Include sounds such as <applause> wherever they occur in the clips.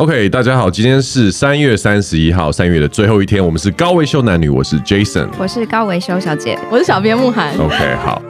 OK，大家好，今天是三月三十一号，三月的最后一天，我们是高维修男女，我是 Jason，我是高维修小姐，我是小编慕涵。OK，好。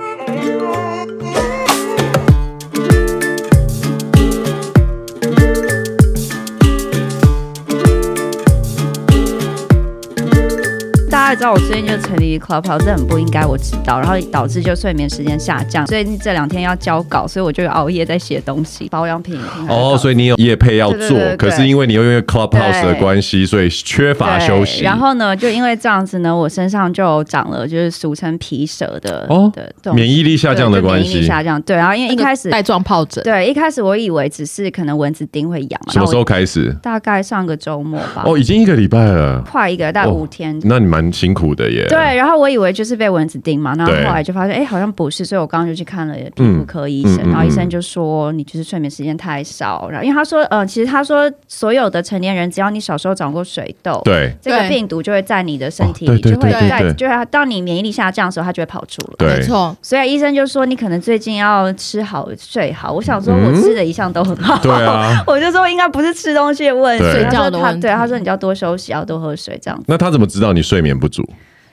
知道我最近就沉迷于 Clubhouse，这很不应该，我知道，然后导致就睡眠时间下降，所以这两天要交稿，所以我就熬夜在写东西，保养品。哦，所以你有夜配要做，对对对对对，可是因为你又因为 Clubhouse 的关系，所以缺乏休息。然后呢，就因为这样子呢，我身上就长了就是俗称皮蛇的哦的免疫力下降的关系，免疫力下降。对，然后因为一开始带状疱疹，对，一开始我以为只是可能蚊子叮会痒。什么时候开始？大概上个周末吧。哦，已经一个礼拜了，快一个，大概五天。哦，那你蛮辛苦的耶。对，然后我以为就是被蚊子叮嘛，然后后来就发现，哎，好像不是，所以我刚刚就去看了皮肤科医生，嗯、然后医生就说你就是睡眠时间太少，然后因为他说，呃，其实他说所有的成年人，只要你小时候长过水痘，对，这个病毒就会在你的身体里，就会在，就是到你免疫力下降的时候，它就会跑出了，没错。所以医生就说你可能最近要吃好睡好。我想说我吃的一向都很好，对啊，<laughs> 我就说应该不是吃东西的问题，睡觉的问题。对，他说你就要多休息，要多喝水这样子。那他怎么知道你睡眠不足？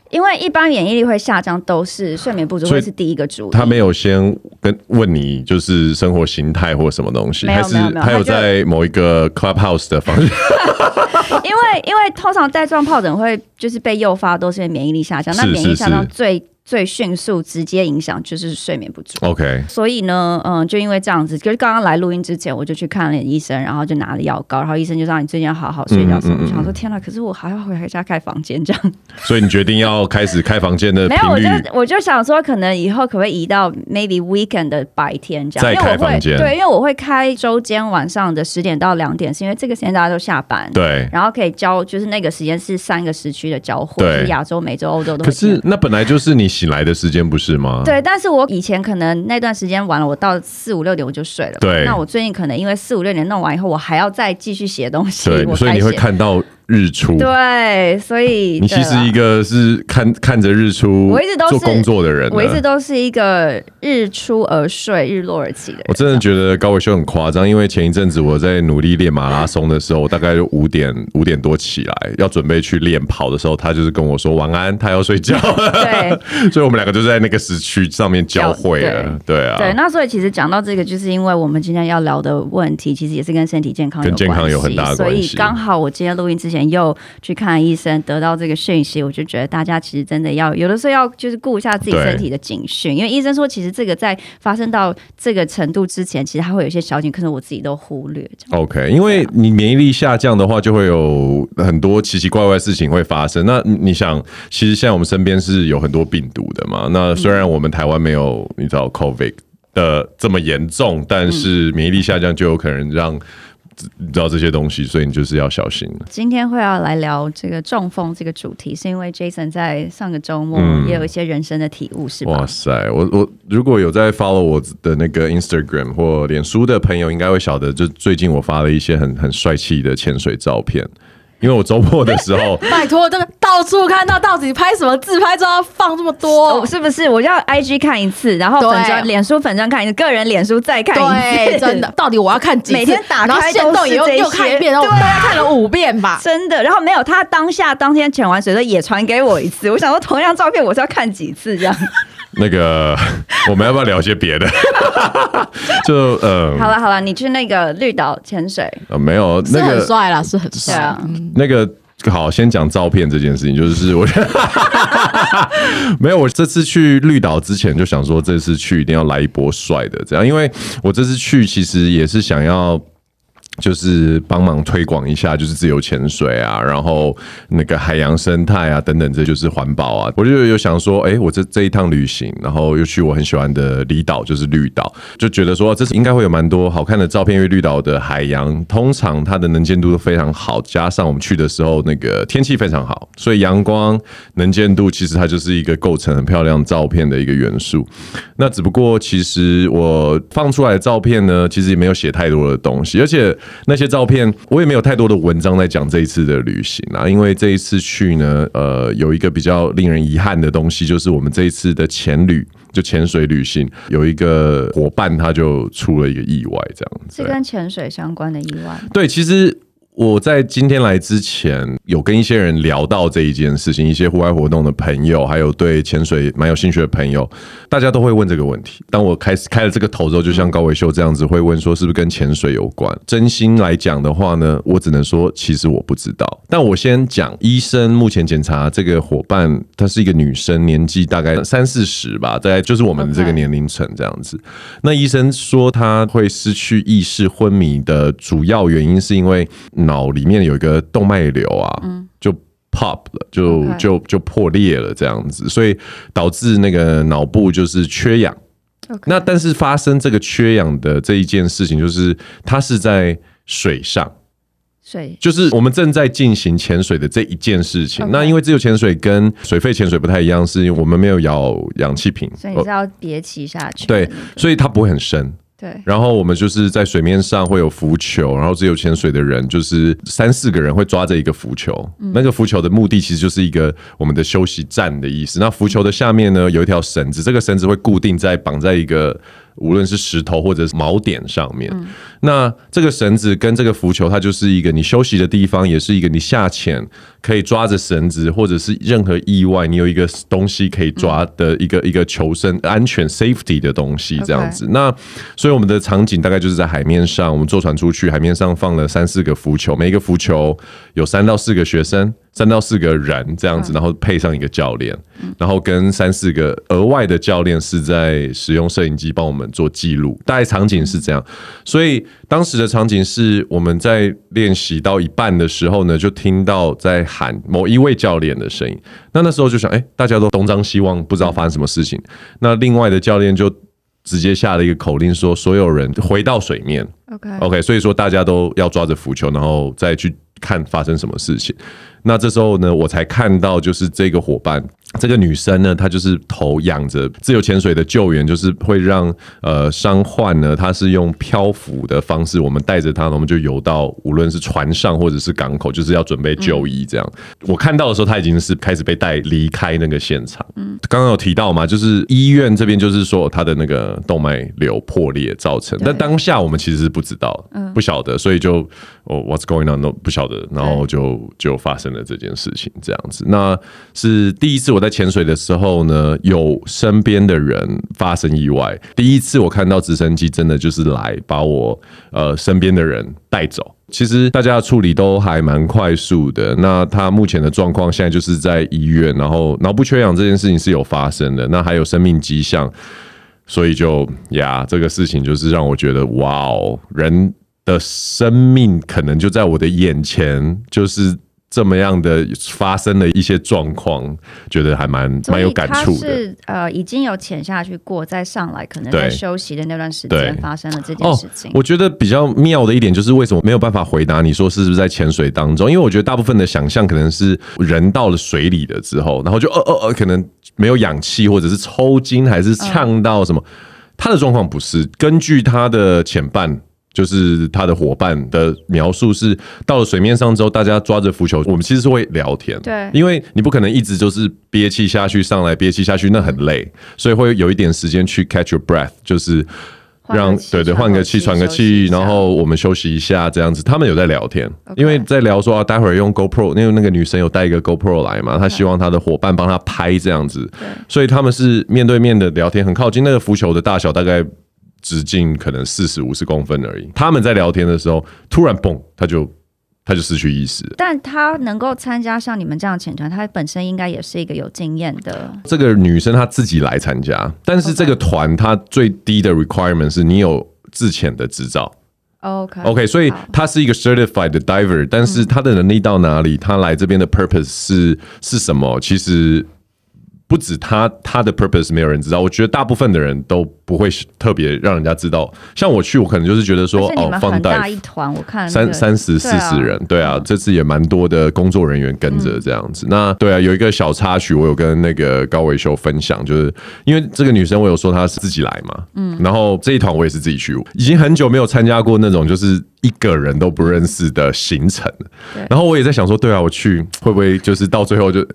因为一般免疫力会下降，都是睡眠不足会是第一个主因。他没有先跟问你，就是生活形态或什么东西，还是他有在某一个 clubhouse 的方向？<laughs> 因为因为通常带状疱疹会就是被诱发，都是因为免疫力下降。那免疫力下降最最迅速、直接影响就是睡眠不足。OK，所以呢，嗯，就因为这样子，就是刚刚来录音之前，我就去看了医生，然后就拿了药膏，然后医生就让你最近要好好睡觉。什么？我想说，天哪！可是我还要回家开房间这样。<laughs> 所以你决定要开始开房间的？没有，我就我就想说，可能以后可不可以移到 maybe weekend 的白天这样？再开房间。对，因为我会开周间晚上的十点到两点，是因为这个时间大家都下班。对。然后可以交，就是那个时间是三个时区的交汇，是，亚洲、美洲、欧洲都。可是那本来就是你醒来的时间不？是吗？对，但是我以前可能那段时间完了，我到四五六点我就睡了。对，那我最近可能因为四五六点弄完以后，我还要再继续写东西。对，所以你会看到。日出对，所以你其实一个是看看着日出，我一直都是做工作的人，我一直都是一个日出而睡，日落而起的人。我真的觉得高伟修很夸张，因为前一阵子我在努力练马拉松的时候，我大概就五点五点多起来，要准备去练跑的时候，他就是跟我说晚安，他要睡觉。对，<laughs> 所以我们两个就在那个时区上面交汇了。对，对啊，对。那所以其实讲到这个，就是因为我们今天要聊的问题，其实也是跟身体健康有关系，跟健康有很大的关系。所以刚好我今天录音之前。又去看医生，得到这个讯息，我就觉得大家其实真的要有的时候要就是顾一下自己身体的警讯，因为医生说其实这个在发生到这个程度之前，其实它会有一些小警，可能我自己都忽略。OK，因为你免疫力下降的话，就会有很多奇奇怪怪的事情会发生。那你想，其实现在我们身边是有很多病毒的嘛？那虽然我们台湾没有你知道 COVID 的这么严重，但是免疫力下降就有可能让。你知道这些东西，所以你就是要小心。今天会要来聊这个中风这个主题，是因为 Jason 在上个周末也有一些人生的体悟，是吧？哇塞，我我如果有在 follow 我的那个 Instagram 或脸书的朋友，应该会晓得，就最近我发了一些很很帅气的潜水照片。因为我周末的时候，<laughs> 拜托，这个到处看到，到底拍什么自拍照要放这么多？是不是？我要 IG 看一次，然后粉专、脸书粉专看一次，个人脸书再看一次，真的，到底我要看几次？每天打开限动又又看一遍，然后大概看了五遍吧，真的。然后没有他当下当天潜完水的也传给我一次，我想说同样照片我是要看几次这样。那个，<laughs> 我们要不要聊些别的？<laughs> 就呃，好了好了，你去那个绿岛潜水，呃，没有，那个很帅啦，是很帅啊。那个好，先讲照片这件事情，就是我觉得 <laughs> 没有，我这次去绿岛之前就想说，这次去一定要来一波帅的，这样，因为我这次去其实也是想要。就是帮忙推广一下，就是自由潜水啊，然后那个海洋生态啊，等等，这就是环保啊。我就有想说，哎，我这这一趟旅行，然后又去我很喜欢的离岛，就是绿岛，就觉得说这是应该会有蛮多好看的照片，因为绿岛的海洋通常它的能见度都非常好，加上我们去的时候那个天气非常好，所以阳光能见度其实它就是一个构成很漂亮照片的一个元素。那只不过其实我放出来的照片呢，其实也没有写太多的东西，而且。那些照片我也没有太多的文章在讲这一次的旅行啊，因为这一次去呢，呃，有一个比较令人遗憾的东西，就是我们这一次的潜旅就潜水旅行有一个伙伴他就出了一个意外，这样子。是跟潜水相关的意外？对，其实我在今天来之前，有跟一些人聊到这一件事情，一些户外活动的朋友，还有对潜水蛮有兴趣的朋友，大家都会问这个问题。当我开始开了这个头之后，就像高维修这样子，会问说是不是跟潜水有关？真心来讲的话呢，我只能说其实我不知道。但我先讲，医生目前检查这个伙伴，她是一个女生，年纪大概三四十吧，大概就是我们这个年龄层这样子。那医生说她会失去意识、昏迷的主要原因是因为嗯。脑里面有一个动脉瘤啊，就 pop 了，就就就破裂了，这样子，所以导致那个脑部就是缺氧。那但是发生这个缺氧的这一件事情，就是它是在水上，水就是我们正在进行潜水的这一件事情。那因为自由潜水跟水肺潜水不太一样，是因为我们没有咬氧气瓶，所以你是要憋气下去。对，所以它不会很深。对，然后我们就是在水面上会有浮球，然后只有潜水的人就是三四个人会抓着一个浮球，嗯、那个浮球的目的其实就是一个我们的休息站的意思。那浮球的下面呢，有一条绳子，这个绳子会固定在绑在一个。无论是石头或者是锚点上面，嗯、那这个绳子跟这个浮球，它就是一个你休息的地方，也是一个你下潜可以抓着绳子，或者是任何意外你有一个东西可以抓的一个、嗯、一个求生安全 safety 的东西这样子。那所以我们的场景大概就是在海面上，我们坐船出去，海面上放了三四个浮球，每一个浮球有三到四个学生。三到四个人这样子，然后配上一个教练，然后跟三四个额外的教练是在使用摄影机帮我们做记录。大概场景是这样，所以当时的场景是我们在练习到一半的时候呢，就听到在喊某一位教练的声音。那那时候就想，哎，大家都东张西望，不知道发生什么事情。那另外的教练就直接下了一个口令，说所有人回到水面。OK，OK，所以说大家都要抓着浮球，然后再去看发生什么事情。那这时候呢，我才看到就是这个伙伴，这个女生呢，她就是头仰着。自由潜水的救援就是会让呃伤患呢，她是用漂浮的方式，我们带着她，我们就游到无论是船上或者是港口，就是要准备就医这样。嗯、我看到的时候，她已经是开始被带离开那个现场。嗯，刚刚有提到嘛，就是医院这边就是说她的那个动脉瘤破裂造成，但当下我们其实是不知道，不晓得，所以就哦 What's going on 都不晓得，然后就就发生了。这件事情这样子，那是第一次我在潜水的时候呢，有身边的人发生意外。第一次我看到直升机真的就是来把我呃身边的人带走。其实大家的处理都还蛮快速的。那他目前的状况现在就是在医院，然后脑部缺氧这件事情是有发生的，那还有生命迹象，所以就呀，这个事情就是让我觉得哇哦，人的生命可能就在我的眼前，就是。这么样的发生了一些状况，觉得还蛮蛮有感触的。是呃，已经有潜下去过，再上来，可能在休息的那段时间发生了这件事情。哦，我觉得比较妙的一点就是，为什么没有办法回答你说是不是在潜水当中？因为我觉得大部分的想象可能是人到了水里的之后，然后就呃呃呃，可能没有氧气，或者是抽筋，还是呛到什么。他的状况不是，根据他的潜伴。就是他的伙伴的描述是，到了水面上之后，大家抓着浮球，我们其实是会聊天，对，因为你不可能一直就是憋气下去，上来憋气下去，那很累，所以会有一点时间去 catch your breath，就是让对对换个气喘个气，然后我们休息一下这样子。他们有在聊天，因为在聊说啊，待会儿用 GoPro，因为那个女生有带一个 GoPro 来嘛，她希望她的伙伴帮她拍这样子，所以他们是面对面的聊天，很靠近，那个浮球的大小大概。直径可能四十五十公分而已。他们在聊天的时候，突然嘣，他就他就失去意识。但他能够参加像你们这样潜团，他本身应该也是一个有经验的。这个女生她自己来参加，但是这个团她最低的 requirement 是你有自潜的执照。OK OK，所以她是一个 certified diver，但是她的能力到哪里？她来这边的 purpose 是是什么？其实。不止他，他的 purpose 没有人知道。我觉得大部分的人都不会特别让人家知道。像我去，我可能就是觉得说，哦，放大一团，我看三三十四十人，对啊，这次也蛮多的工作人员跟着这样子。那对啊，有一个小插曲，我有跟那个高维修分享，就是因为这个女生，我有说她是自己来嘛，嗯，然后这一团我也是自己去，已经很久没有参加过那种就是。一个人都不认识的行程。然后我也在想说，对啊，我去会不会就是到最后就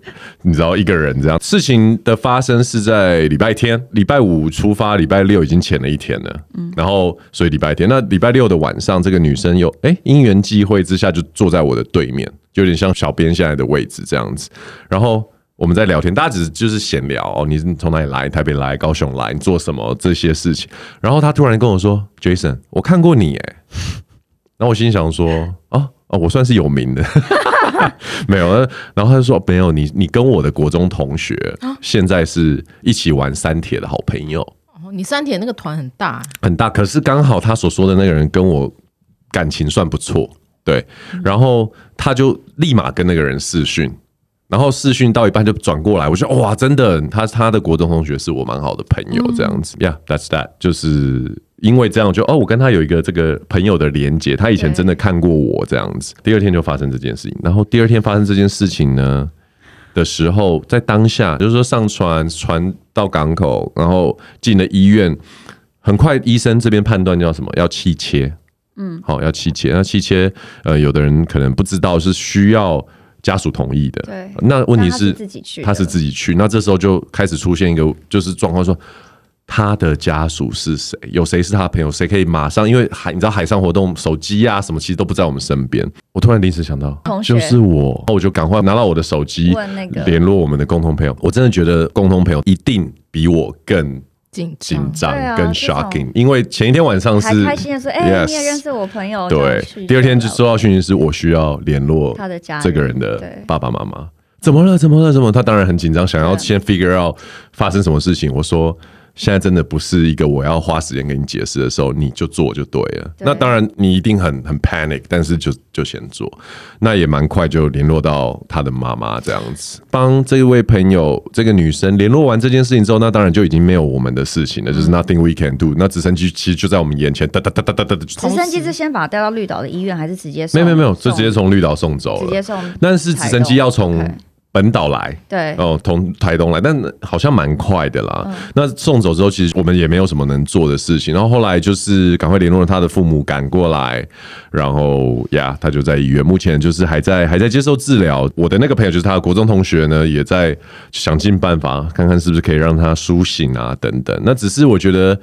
你知道一个人这样？事情的发生是在礼拜天，礼拜五出发，礼拜六已经前了一天了。嗯，然后所以礼拜天，那礼拜六的晚上，这个女生又哎因缘际会之下就坐在我的对面，就有点像小编现在的位置这样子。然后我们在聊天，大家只是就是闲聊哦，你是从哪里来？台北来，高雄来，你做什么这些事情？然后他突然跟我说：“Jason，我看过你哎。”然后我心想说：“啊哦，我算是有名的，<laughs> <laughs> 没有。”然后他就说：“没有，你你跟我的国中同学，现在是一起玩三铁的好朋友。哦，你三铁那个团很大，很大。可是刚好他所说的那个人跟我感情算不错，对。然后他就立马跟那个人视讯。”然后视讯到一半就转过来，我说哇，真的，他他的国中同学是我蛮好的朋友，这样子呀、嗯、，Yeah，that's that，就是因为这样就哦，我跟他有一个这个朋友的连接，他以前真的看过我这样子。第二天就发生这件事情，然后第二天发生这件事情呢的时候，在当下就是说上船船到港口，然后进了医院，很快医生这边判断叫什么？要气切，嗯，好，要气切。那气切，呃，有的人可能不知道是需要。家属同意的，对。那问题是，自己去，他是自己去。那这时候就开始出现一个就是状况，说他的家属是谁？有谁是他的朋友？谁可以马上？因为海，你知道海上活动，手机啊什么，其实都不在我们身边。我突然临时想到，就是我，我就赶快拿到我的手机，联络我们的共同朋友。我真的觉得共同朋友一定比我更。紧紧张跟 shocking，因为前一天晚上是开心的说，哎、欸，你也认识我朋友。对，第二天就收到讯息是我需要联络他的家这个人的爸爸妈妈。怎么了？怎么了？怎么？他当然很紧张，想要先 figure out 发生什么事情。我说。现在真的不是一个我要花时间给你解释的时候，你就做就对了。对，那当然你一定很很 panic，但是就就先做。那也蛮快就联络到他的妈妈这样子，帮这位朋友这个女生联络完这件事情之后，那当然就已经没有我们的事情了，就是 nothing we can do。那直升机其实就在我们眼前，哒哒哒哒哒哒。直升机是先把他带到绿岛的医院，还是直接？没有没有没有，就直接从绿岛送走了。直接送，但是直升机要从。本岛来，对，哦，从台东来，但好像蛮快的啦。嗯、那送走之后，其实我们也没有什么能做的事情。然后后来就是赶快联络了他的父母赶过来，然后呀，他就在医院，目前就是还在还在接受治疗。我的那个朋友就是他的国中同学呢，也在想尽办法看看是不是可以让他苏醒啊，等等。那只是我觉得，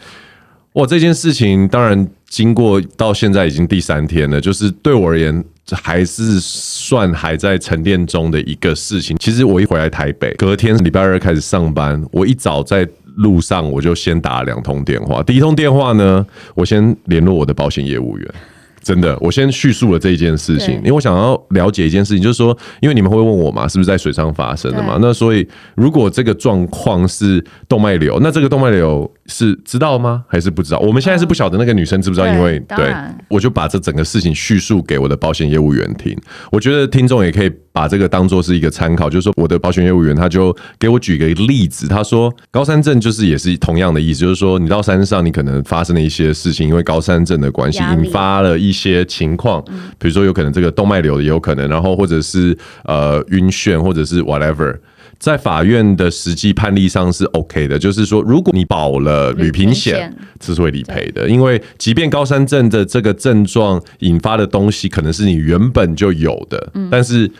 我，这件事情当然经过到现在已经第三天了，就是对我而言。还是算还在沉淀中的一个事情。其实我一回来台北，隔天礼拜二开始上班，我一早在路上我就先打了两通电话。第一通电话呢，我先联络我的保险业务员。真的，我先叙述了这一件事情，因为我想要了解一件事情，就是说，因为你们会问我嘛，是不是在水上发生的嘛？那所以，如果这个状况是动脉瘤，那这个动脉瘤是知道吗？还是不知道？我们现在是不晓得那个女生知不知道，因为对，我就把这整个事情叙述给我的保险业务员听。我觉得听众也可以把这个当做是一个参考，就是说，我的保险业务员他就给我举个例子，他说高山症就是也是同样的意思，就是说你到山上，你可能发生了一些事情，因为高山症的关系引发了一。些情况，比如说有可能这个动脉瘤也有可能，然后或者是呃晕眩，或者是 whatever，在法院的实际判例上是 OK 的，就是说如果你保了旅平险，这是会理赔的，因为即便高山症的这个症状引发的东西可能是你原本就有的，但是。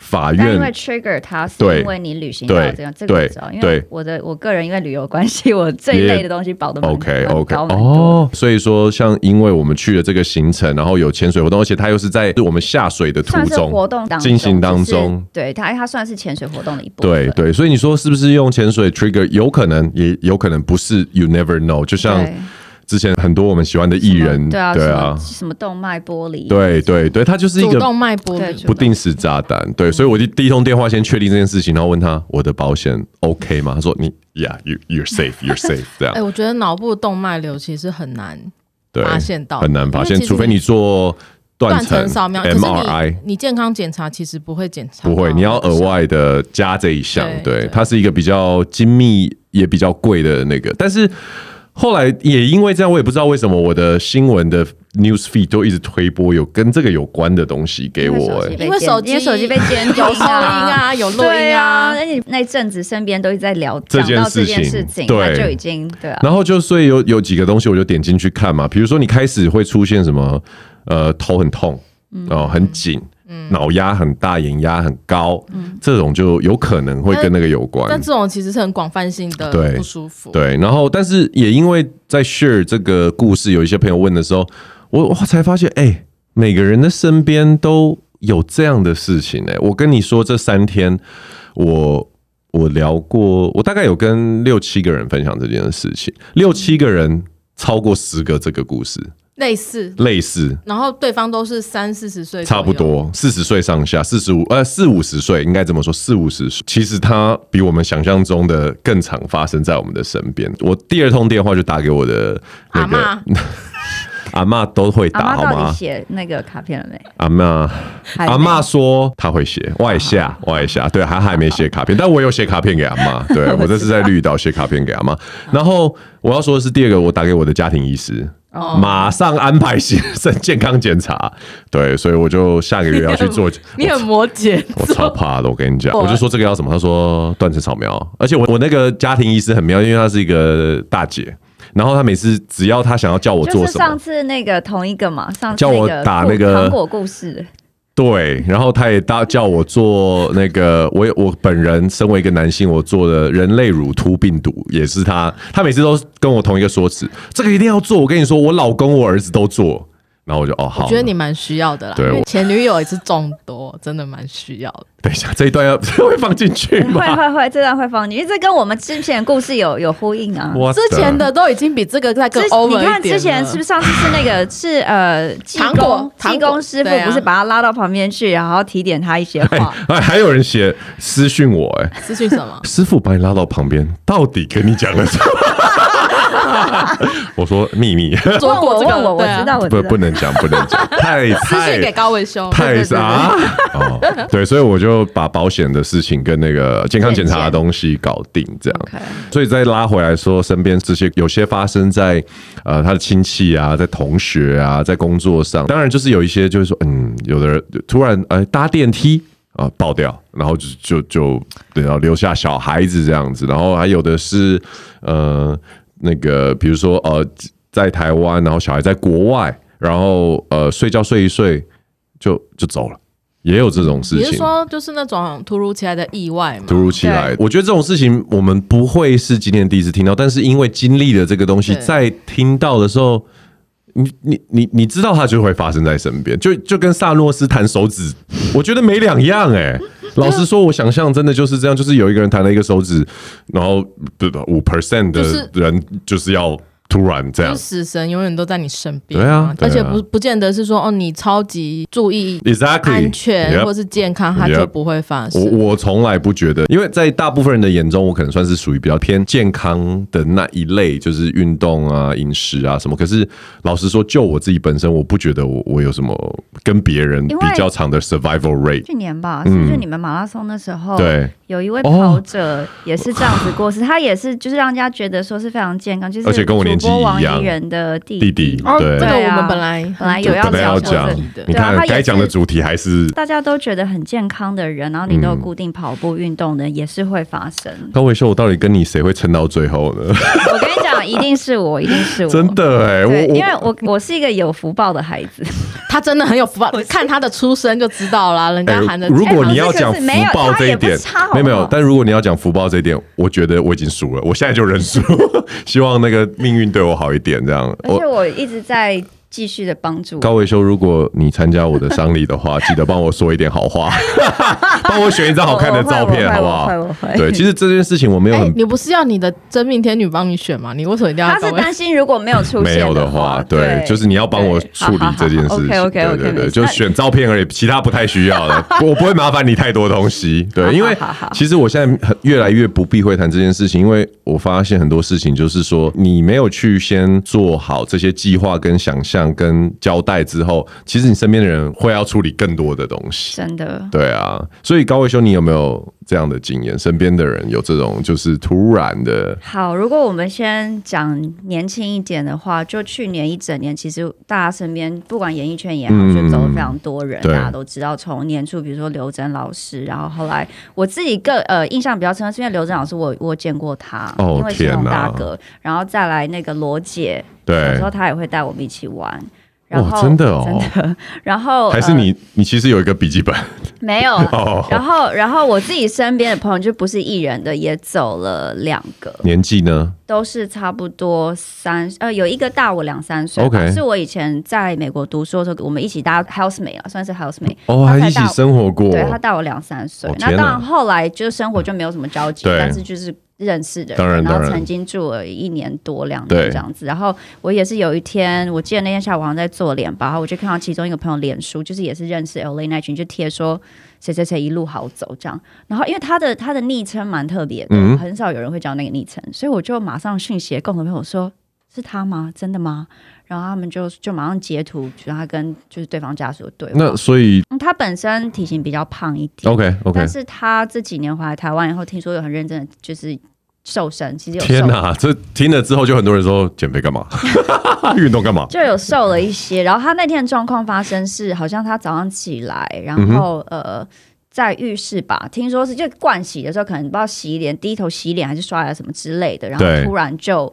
法院因为 trigger 它是因为你旅行到这样，这个我知道，因为我的我个人因为旅游关系，我这一类的东西保的 OK OK 哦，所以说像因为我们去了这个行程，然后有潜水活动，而且它又是在我们下水的途中活动进行当中，对它它算是潜水活动的一部分，对对，所以你说是不是用潜水 trigger？有可能，也有可能不是，You never know，就像。之前很多我们喜欢的艺人，对啊，对啊，什么动脉玻璃，对对对，他就是一个动脉玻璃不定时炸弹，对，所以我就第一通电话先确定这件事情，然后问他我的保险 OK 吗？他说你 Yeah，you you're safe, you're safe 这样。<laughs> 哎，我觉得脑部动脉瘤其实很难发现到，很难发现，除非你做断层扫描 MRI，你健康检查其实不会检查，不会，你要额外的加这一项，对，它是一个比较精密也比较贵的那个，但是。后来也因为这样，我也不知道为什么我的新闻的 news feed 都一直推播有跟这个有关的东西给我，欸，因为手机手机被监有声音啊，有录音啊，那你那阵子身边都一直在聊这件事情，对，就已经对啊。然后就所以有有几个东西，我就点进去看嘛，比如说你开始会出现什么呃头很痛，哦很紧，脑压很大，眼压很高，这种就有可能会跟那个有关。但这种其实是很广泛性的不舒服。对，然后但是也因为在 share 这个故事，有一些朋友问的时候，我我才发现，哎、欸，每个人的身边都有这样的事情哎、欸。我跟你说，这三天我。我聊过，我大概有跟六七个人分享这件事情，六七个人超过十个这个故事，类似类似，然后对方都是三四十岁，差不多四十岁上下，四十五呃四五十岁应该这么说，四五十岁，其实他比我们想象中的更常发生在我们的身边。我第二通电话就打给我的那个。啊 <laughs> 阿嬷都会打，好吗？写那个卡片了没？阿嬷，阿嬷说她会写，外下外下，对，还还没写卡片，但我有写卡片给阿妈。对，<laughs> 我这是在绿岛写卡片给阿妈。然后我要说的是第二个，我打给我的家庭医师，马上安排行身健康检查。对，所以我就下个月要去做。<laughs> 你很摩羯，我超怕的。我跟你讲，我就说这个要什么？他说断层扫描，而且我我那个家庭医师很妙，因为她是一个大姐。然后他每次只要他想要叫我做什么，就是上次那个同一个嘛，上次叫我打那个糖果故事。对，然后他也大叫我做那个，我我本人身为一个男性，我做的人类乳突病毒也是他，他每次都跟我同一个说辞，这个一定要做。我跟你说，我老公、我儿子都做。然后我就哦好，我觉得你蛮需要的啦。对，我前女友也是众多，真的蛮需要的。<laughs> 等一下，这一段要 <laughs> 会放进去吗？会会会，这段会放进去，因为这跟我们之前的故事有有呼应啊。之前的都已经比这个再更 over。你看之前是不是上次是那个是呃，济公济公师傅不是把他拉到旁边去，然后提点他一些话。哎，还有人写私讯我哎，私讯什么？<laughs> 师傅把你拉到旁边，到底跟你讲了什么？我说秘密，问我问我，我知道，我知道，不不能讲，不能讲，<laughs> 太太给高维修，太啥？<laughs> 哦，对，所以我就把保险的事情跟那个健康检查的东西搞定，这样。所以再拉回来说，身边这些有些发生在呃他的亲戚啊，在同学啊，在工作上，当然就是有一些就是说，嗯，有的人突然呃搭电梯啊爆掉，然后就就就对，然后留下小孩子这样子，然后还有的是呃。那个，比如说，呃，在台湾，然后小孩在国外，然后呃，睡觉睡一睡就就走了，也有这种事情。你是说，就是那种突如其来的意外吗？突如其来，我觉得这种事情我们不会是今天第一次听到，但是因为经历了这个东西，在听到的时候，你你你你知道它就会发生在身边，就就跟萨诺斯弹手指，我觉得没两样哎、欸。老实说，我想象真的就是这样，就是有一个人弹了一个手指，然后对的五 percent 的人就是要。突然这样，死神永远都在你身边。对啊，而且不不见得是说哦，你超级注意安全或是健康，它就不会发生。我我从来不觉得，因为在大部分人的眼中，我可能算是属于比较偏健康的那一类，就是运动啊、饮食啊什么。可是老实说，就我自己本身，我不觉得我我有什么跟别人比较长的 survival rate。去年吧，是不是你们马拉松的时候，对，有一位跑者也是这样子过世，他也是就是让人家觉得说是非常健康，就是而且跟我年。波王一人的弟弟，弟，对，这个我们本来本来有要讲的，你看该讲的主题还是大家都觉得很健康的人，然后你都有固定跑步运动的，也是会发生。高伟说，我到底跟你谁会撑到最后呢？<laughs> 一定是我，一定是我，<laughs> 真的哎，我因为我我是一个有福报的孩子，<laughs> 他真的很有福报，<laughs> 看他的出生就知道了，人家喊的。如果你要讲福报这一点，没有没有，但如果你要讲福报这一点，我觉得我已经输了，我现在就认输，希望那个命运对我好一点。这样，而且我一直在。继续的帮助。高维修，如果你参加我的丧礼的话，记得帮我说一点好话，帮我选一张好看的照片，<laughs> 好不好？对，其实这件事情我没有很，你不是要你的真命天女帮你选吗？你为什么一定要？他是担心如果没有出现没有的话，对，就是你要帮我处理这件事情。OK OK OK，对对，就选照片而已，其他不太需要了。我不会麻烦你太多东西，对，因为其实我现在很越来越不避讳谈这件事情，因为我发现很多事情就是说，你没有去先做好这些计划跟想象。跟交代之后，其实你身边的人会要处理更多的东西，真的。对啊，所以高维修，你有没有这样的经验？身边的人有这种就是突然的。好，如果我们先讲年轻一点的话，就去年一整年，其实大家身边不管演艺圈也好，就走了非常多人，大家都知道。从年初，比如说刘真老师，然后后来我自己个呃印象比较深刻，是因为刘真老师我，我我见过他，因为是我大哥，然后再来那个罗姐。对，有时候他也会带我们一起玩，然后真的哦，真的。<laughs> 然后还是你，你其实有一个笔记本？<laughs> 没有。然后，然后我自己身边的朋友就不是艺人的，也走了两个。年纪呢？都是差不多三呃，有一个大我两三岁。OK，是我以前在美国读书的时候，我们一起搭 housemate 啊，算是 housemate。哦，还一起生活过。对，他大我两三岁。那当然后来就生活就没有什么交集，但是就是。认识的人，然后曾经住了一年多两年这样子，然后我也是有一天，我记得那天下午好像在做脸吧，然后我就看到其中一个朋友脸书，就是也是认识 LA 那群，就贴说谁谁谁一路好走这样，然后因为他的他的昵称蛮特别的，嗯、很少有人会叫那个昵称，所以我就马上讯息共同朋友说，是他吗？真的吗？然后他们就就马上截图，就他跟就是对方家属的对话。那所以、嗯、他本身体型比较胖一点，OK OK，但是他这几年回来台湾以后，听说有很认真的就是。瘦身其实有天哪！这听了之后，就很多人说减肥干嘛？<laughs> 运动干嘛？就有瘦了一些。然后他那天的状况发生是，好像他早上起来，然后、嗯、呃，在浴室吧，听说是就盥洗的时候，可能不知道洗脸，低头洗脸还是刷牙什么之类的，然后突然就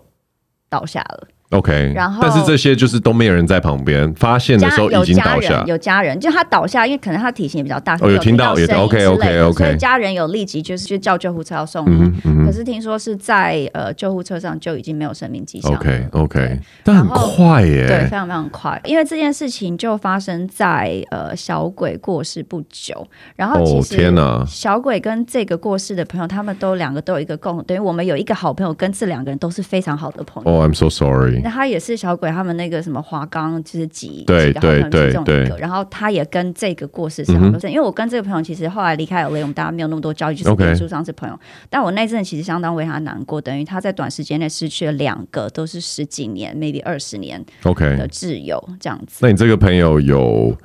倒下了。OK，然后但是这些就是都没有人在旁边发现的时候已经倒下，有家人，就他倒下，因为可能他体型也比较大，哦，有听到，有 OK OK OK，所以家人有立即就是去叫救护车要送医，可是听说是在呃救护车上就已经没有生命迹象。OK OK，但很快耶，对，非常非常快，因为这件事情就发生在呃小鬼过世不久，然后其实天哪，小鬼跟这个过世的朋友，他们都两个都有一个共同，等于我们有一个好朋友跟这两个人都是非常好的朋友。Oh I'm so sorry。那他也是小鬼，他们那个什么华冈就是几对对对对，然后他也跟这个过世是好多，因为我跟这个朋友其实后来离开 LA，我们大家没有那么多交集，就是脸书上是朋友。但我那阵其实相当为他难过，等于他在短时间内失去了两个都是十几年，maybe 二十年 OK 的挚友这样子。那你这个朋友有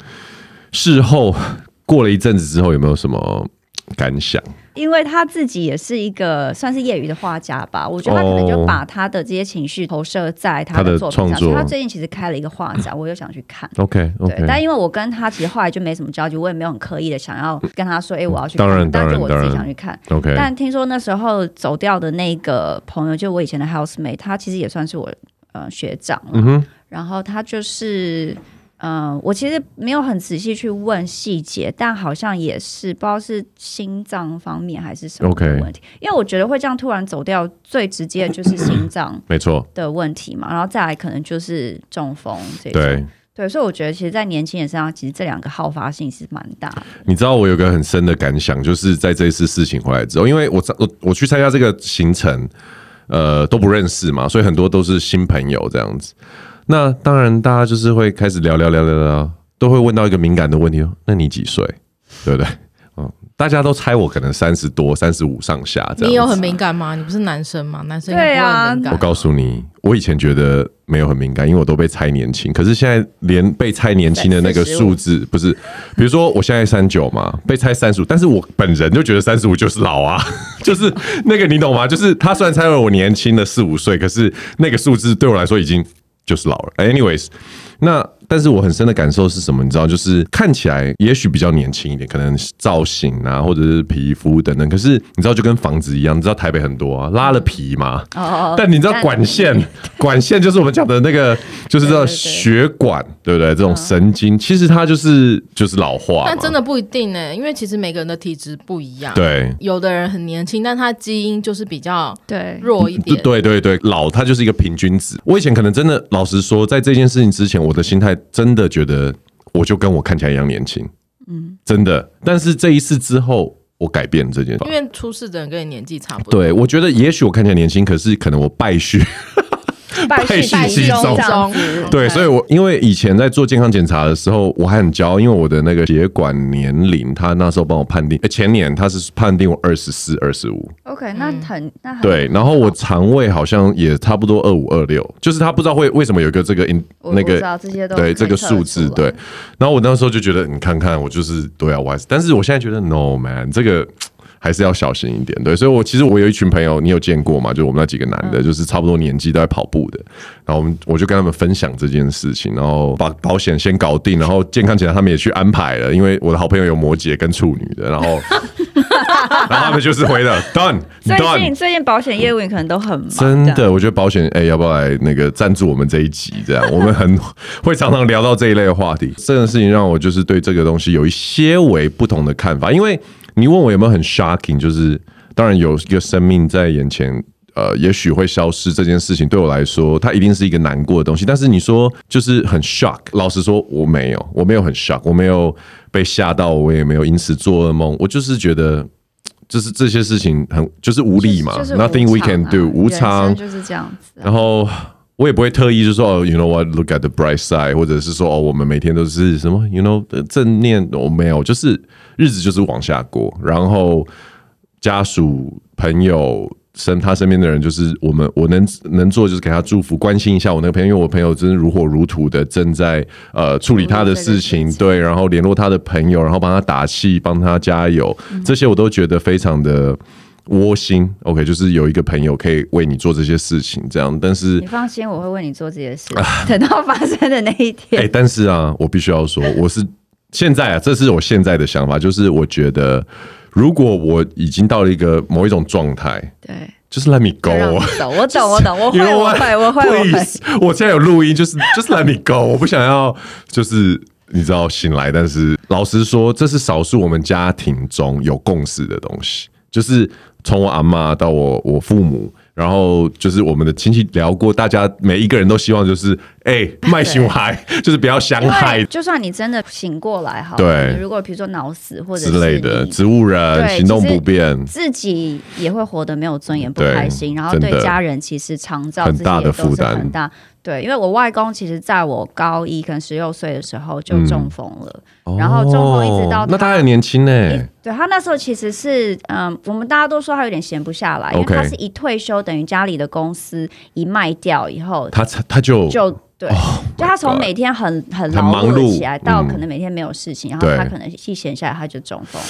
事后过了一阵子之后有没有什么感想？因为他自己也是一个算是业余的画家吧，我觉得他可能就把他的这些情绪投射在他的作品上。所以他最近其实开了一个画展，<clears throat> 我又想去看。OK，对，但因为我跟他其实后来就没什么交集，我也没有很刻意的想要跟他说，哎，我要去看。当然，当然，但是我自己想去看。OK，但听说那时候走掉的那个朋友，就我以前的 housemate，他其实也算是我呃学长了。嗯哼，然后他就是。嗯，我其实没有很仔细去问细节，但好像也是不知道是心脏方面还是什么问题。因为我觉得会这样突然走掉，最直接的就是心脏没错的问题嘛，然后再来可能就是中风这种。对对，所以我觉得其实，在年轻人身上，其实这两个好发性是蛮大的。你知道我有个很深的感想，就是在这一次事情回来之后，因为我我我去参加这个行程，呃，都不认识嘛，所以很多都是新朋友这样子。那当然，大家就是会开始聊聊聊聊聊，都会问到一个敏感的问题哦。那你几岁？对不对？嗯，<laughs> 大家都猜我可能三十多、三十五上下这样。你有很敏感吗？你不是男生吗？男生对啊。我告诉你，我以前觉得没有很敏感，因为我都被猜年轻。可是现在连被猜年轻的那个数字，不是，比如说我现在三九嘛，被猜三十五，但是我本人就觉得三十五就是老啊，<laughs> 就是那个你懂吗？就是他虽然猜了我年轻的四五岁，可是那个数字对我来说已经。就是老了。Anyways，那。 但是我很深的感受是什么？你知道，就是看起来也许比较年轻一点，可能造型啊，或者是皮肤等等。可是你知道，就跟房子一样，你知道台北很多啊，拉了皮嘛。哦。但你知道管线，<laughs> 管线就是我们讲的那个，就是这血管，对不对？这种神经，其实它就是就是老化。但真的不一定呢，因为其实每个人的体质不一样。对。有的人很年轻，但他基因就是比较对弱一点。对对对，老他就是一个平均值。我以前可能真的老实说，在这件事情之前，我的心态。真的觉得我就跟我看起来一样年轻，嗯，真的。但是这一次之后，我改变这件事，因为出事的人跟你年纪差不多。对，我觉得也许我看起来年轻，可是可能我败絮。败絮其中，对，所以我因为以前在做健康检查的时候，我还很骄傲，因为我的那个血管年龄，他那时候帮我判定，哎，前年他是判定我二十四、二十五。OK，那很那很对，然后我肠胃好像也差不多二五、二六，就是他不知道会为什么有一个这个 in 那个对这个数字对，然后我那时候就觉得，你看看我就是对啊，我还是，但是我现在觉得 no man 这个。还是要小心一点，对，所以，我其实我有一群朋友，你有见过吗？就我们那几个男的，就是差不多年纪都在跑步的，然后我们我就跟他们分享这件事情，然后把保险先搞定，然后健康检查他们也去安排了，因为我的好朋友有摩羯跟处女的，然后 <laughs> 然后他们就是回了 <laughs> done。最近最近保险业务员可能都很忙，真的，我觉得保险哎、欸，要不要来那个赞助我们这一集？这样 <laughs> 我们很会常常聊到这一类的话题。这件事情让我就是对这个东西有一些为不同的看法。因为你问我有没有很 shocking，就是当然有一个生命在眼前。呃，也许会消失这件事情对我来说，它一定是一个难过的东西。但是你说就是很 shock，老实说我没有，我没有很 shock，我没有被吓到，我也没有因此做噩梦。我就是觉得，就是这些事情很就是无力嘛、就是就是啊、，nothing we can do，无常就是这样子、啊。然后我也不会特意就说哦，you know what，look at the bright side，或者是说哦，我们每天都是什么，you know，正念，我没有，就是日子就是往下过，然后家属朋友。身他身边的人就是我们，我能能做就是给他祝福，关心一下我那个朋友，因为我朋友真是如火如荼的正在呃处理他的事情，对，然后联络他的朋友，然后帮他打气，帮他加油，这些我都觉得非常的窝心。OK，就是有一个朋友可以为你做这些事情，这样。但是你放心，我会为你做这些事，<laughs> 等到发生的那一天。哎、欸，但是啊，我必须要说，我是现在啊，这是我现在的想法，就是我觉得。如果我已经到了一个某一种状态，对，就是 let me go。我懂，我懂，<laughs> 我会，我会，我会，我会。我现在有录音，就是就是 let me go。我不想要，就是你知道醒来，但是老实说，这是少数我们家庭中有共识的东西，就是从我阿妈到我我父母。然后就是我们的亲戚聊过，大家每一个人都希望就是，哎，卖熊孩，<laughs> 就是不要伤害。就算你真的醒过来，哈，对，如果比如说脑死或者之类的，植物人行动不便，自己也会活得没有尊严，不开心，然后对家人其实常造很大的负担很大。对，因为我外公其实在我高一可能十六岁的时候就中风了，嗯、然后中风一直到那他很年轻呢。对，他那时候其实是嗯，我们大家都说他有点闲不下来，因为他是一退休等于家里的公司一卖掉以后，他他就就。对，oh、就他从每天很很劳碌起来，到可能每天没有事情，嗯、然后他可能一闲下来他就中风。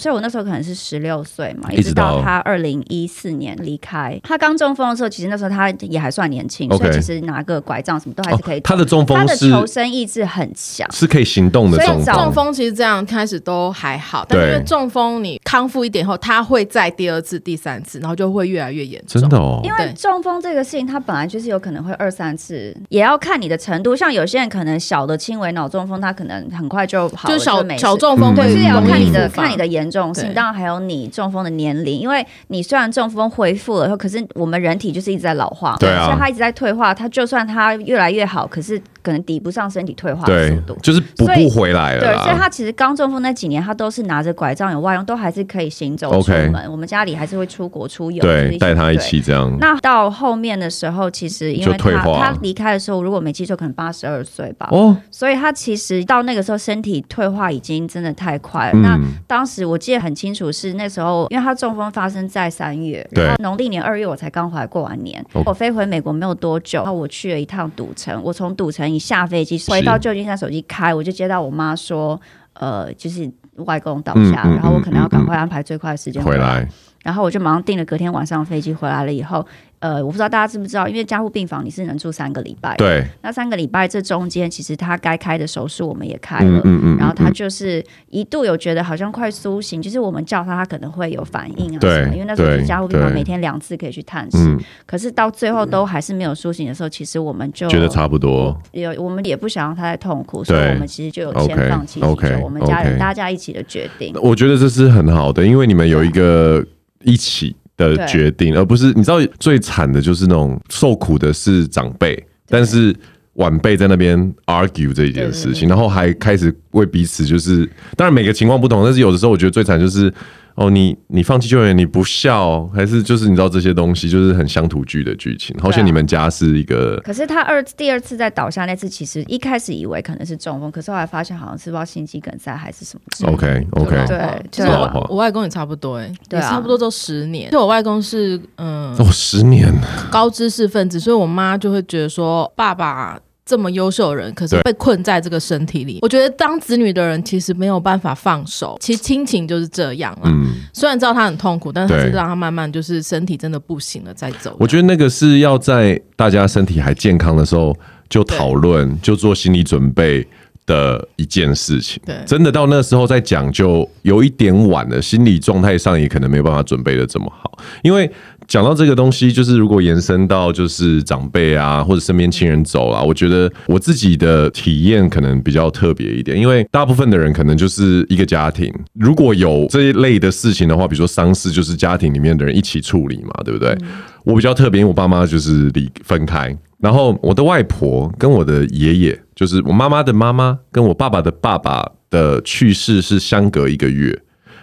所以我那时候可能是十六岁嘛，一直到他二零一四年离开。他刚中风的时候，其实那时候他也还算年轻，所以其实拿个拐杖什么都还是可以。他的中风，他的求生意志很强，是可以行动的所以。中风其实这样开始都还好，但是中风你康复一点后，他会再第二次、第三次，然后就会越来越严重。真的哦，因为中风这个事情，他本来就是有可能会二三次，也要看你的程度。像有些人可能小的轻微脑中风，他可能很快就好了，就小就小中风，对，是要看你的看你的严重性，当然还有你中风的年龄，因为你虽然中风恢复了，可是我们人体就是一直在老化，对啊，所以他一直在退化，他就算他越来越好，可是。可能抵不上身体退化的速度，就是补不回来了。对，所以他其实刚中风那几年，他都是拿着拐杖有外用，都还是可以行走出门。Okay, 我们家里还是会出国出游，对，带他一起这样。那到后面的时候，其实因为他他离开的时候，如果没记错，可能八十二岁吧。哦，所以他其实到那个时候身体退化已经真的太快了。嗯、那当时我记得很清楚，是那时候因为他中风发生在三月，然后农历年二月我才刚回来过完年，我飞回美国没有多久，然后我去了一趟赌城，我从赌城一下飞机。回到旧金山，手机开，我就接到我妈说，呃，就是外公倒下，嗯嗯嗯、然后我可能要赶快安排最快的时间回来，回来，然后我就马上订了隔天晚上飞机回来了以后。呃，我不知道大家知不知道，因为加护病房你是能住三个礼拜。对。那三个礼拜这中间，其实他该开的手术我们也开了。嗯嗯，嗯。然后他就是一度有觉得好像快苏醒，就是我们叫他，他可能会有反应啊什么。因为那时候是加护病房，每天两次可以去探视。嗯。可是到最后都还是没有苏醒的时候，其实我们就觉得差不多。有我们也不想让他再痛苦，所以我们其实就有先放弃。OK。我们家人大家一起的决定。我觉得这是很好的，因为你们有一个一起。的决定，而不是你知道最惨的就是那种受苦的是长辈，但是晚辈在那边 argue 这一件事情，然后还开始为彼此就是，当然每个情况不同，但是有的时候我觉得最惨就是。哦，你你放弃救援，你不孝，还是就是你知道这些东西，就是很乡土剧的剧情。好像你们家是一个，可是他二第二次在倒下那次，其实一开始以为可能是中风，可是后来发现好像是不知道心肌梗塞还是什么。OK OK，对，其实我我外公也差不多哎，对，差不多都十年。就我外公是嗯，哦，十年，高知识分子，所以我妈就会觉得说爸爸。这么优秀的人，可是被困在这个身体里。我觉得当子女的人其实没有办法放手。其实亲情就是这样了。嗯，虽然知道他很痛苦，但是还是让他慢慢就是身体真的不行了再走。我觉得那个是要在大家身体还健康的时候就讨论，就做心理准备。的一件事情。对，真的到那时候再讲就有一点晚了，心理状态上也可能没有办法准备的这么好，因为。讲到这个东西，就是如果延伸到就是长辈啊，或者身边亲人走了，我觉得我自己的体验可能比较特别一点，因为大部分的人可能就是一个家庭，如果有这一类的事情的话，比如说丧事，就是家庭里面的人一起处理嘛，对不对？嗯、我比较特别，因为我爸妈就是离分开，然后我的外婆跟我的爷爷，就是我妈妈的妈妈跟我爸爸的爸爸的去世是相隔一个月。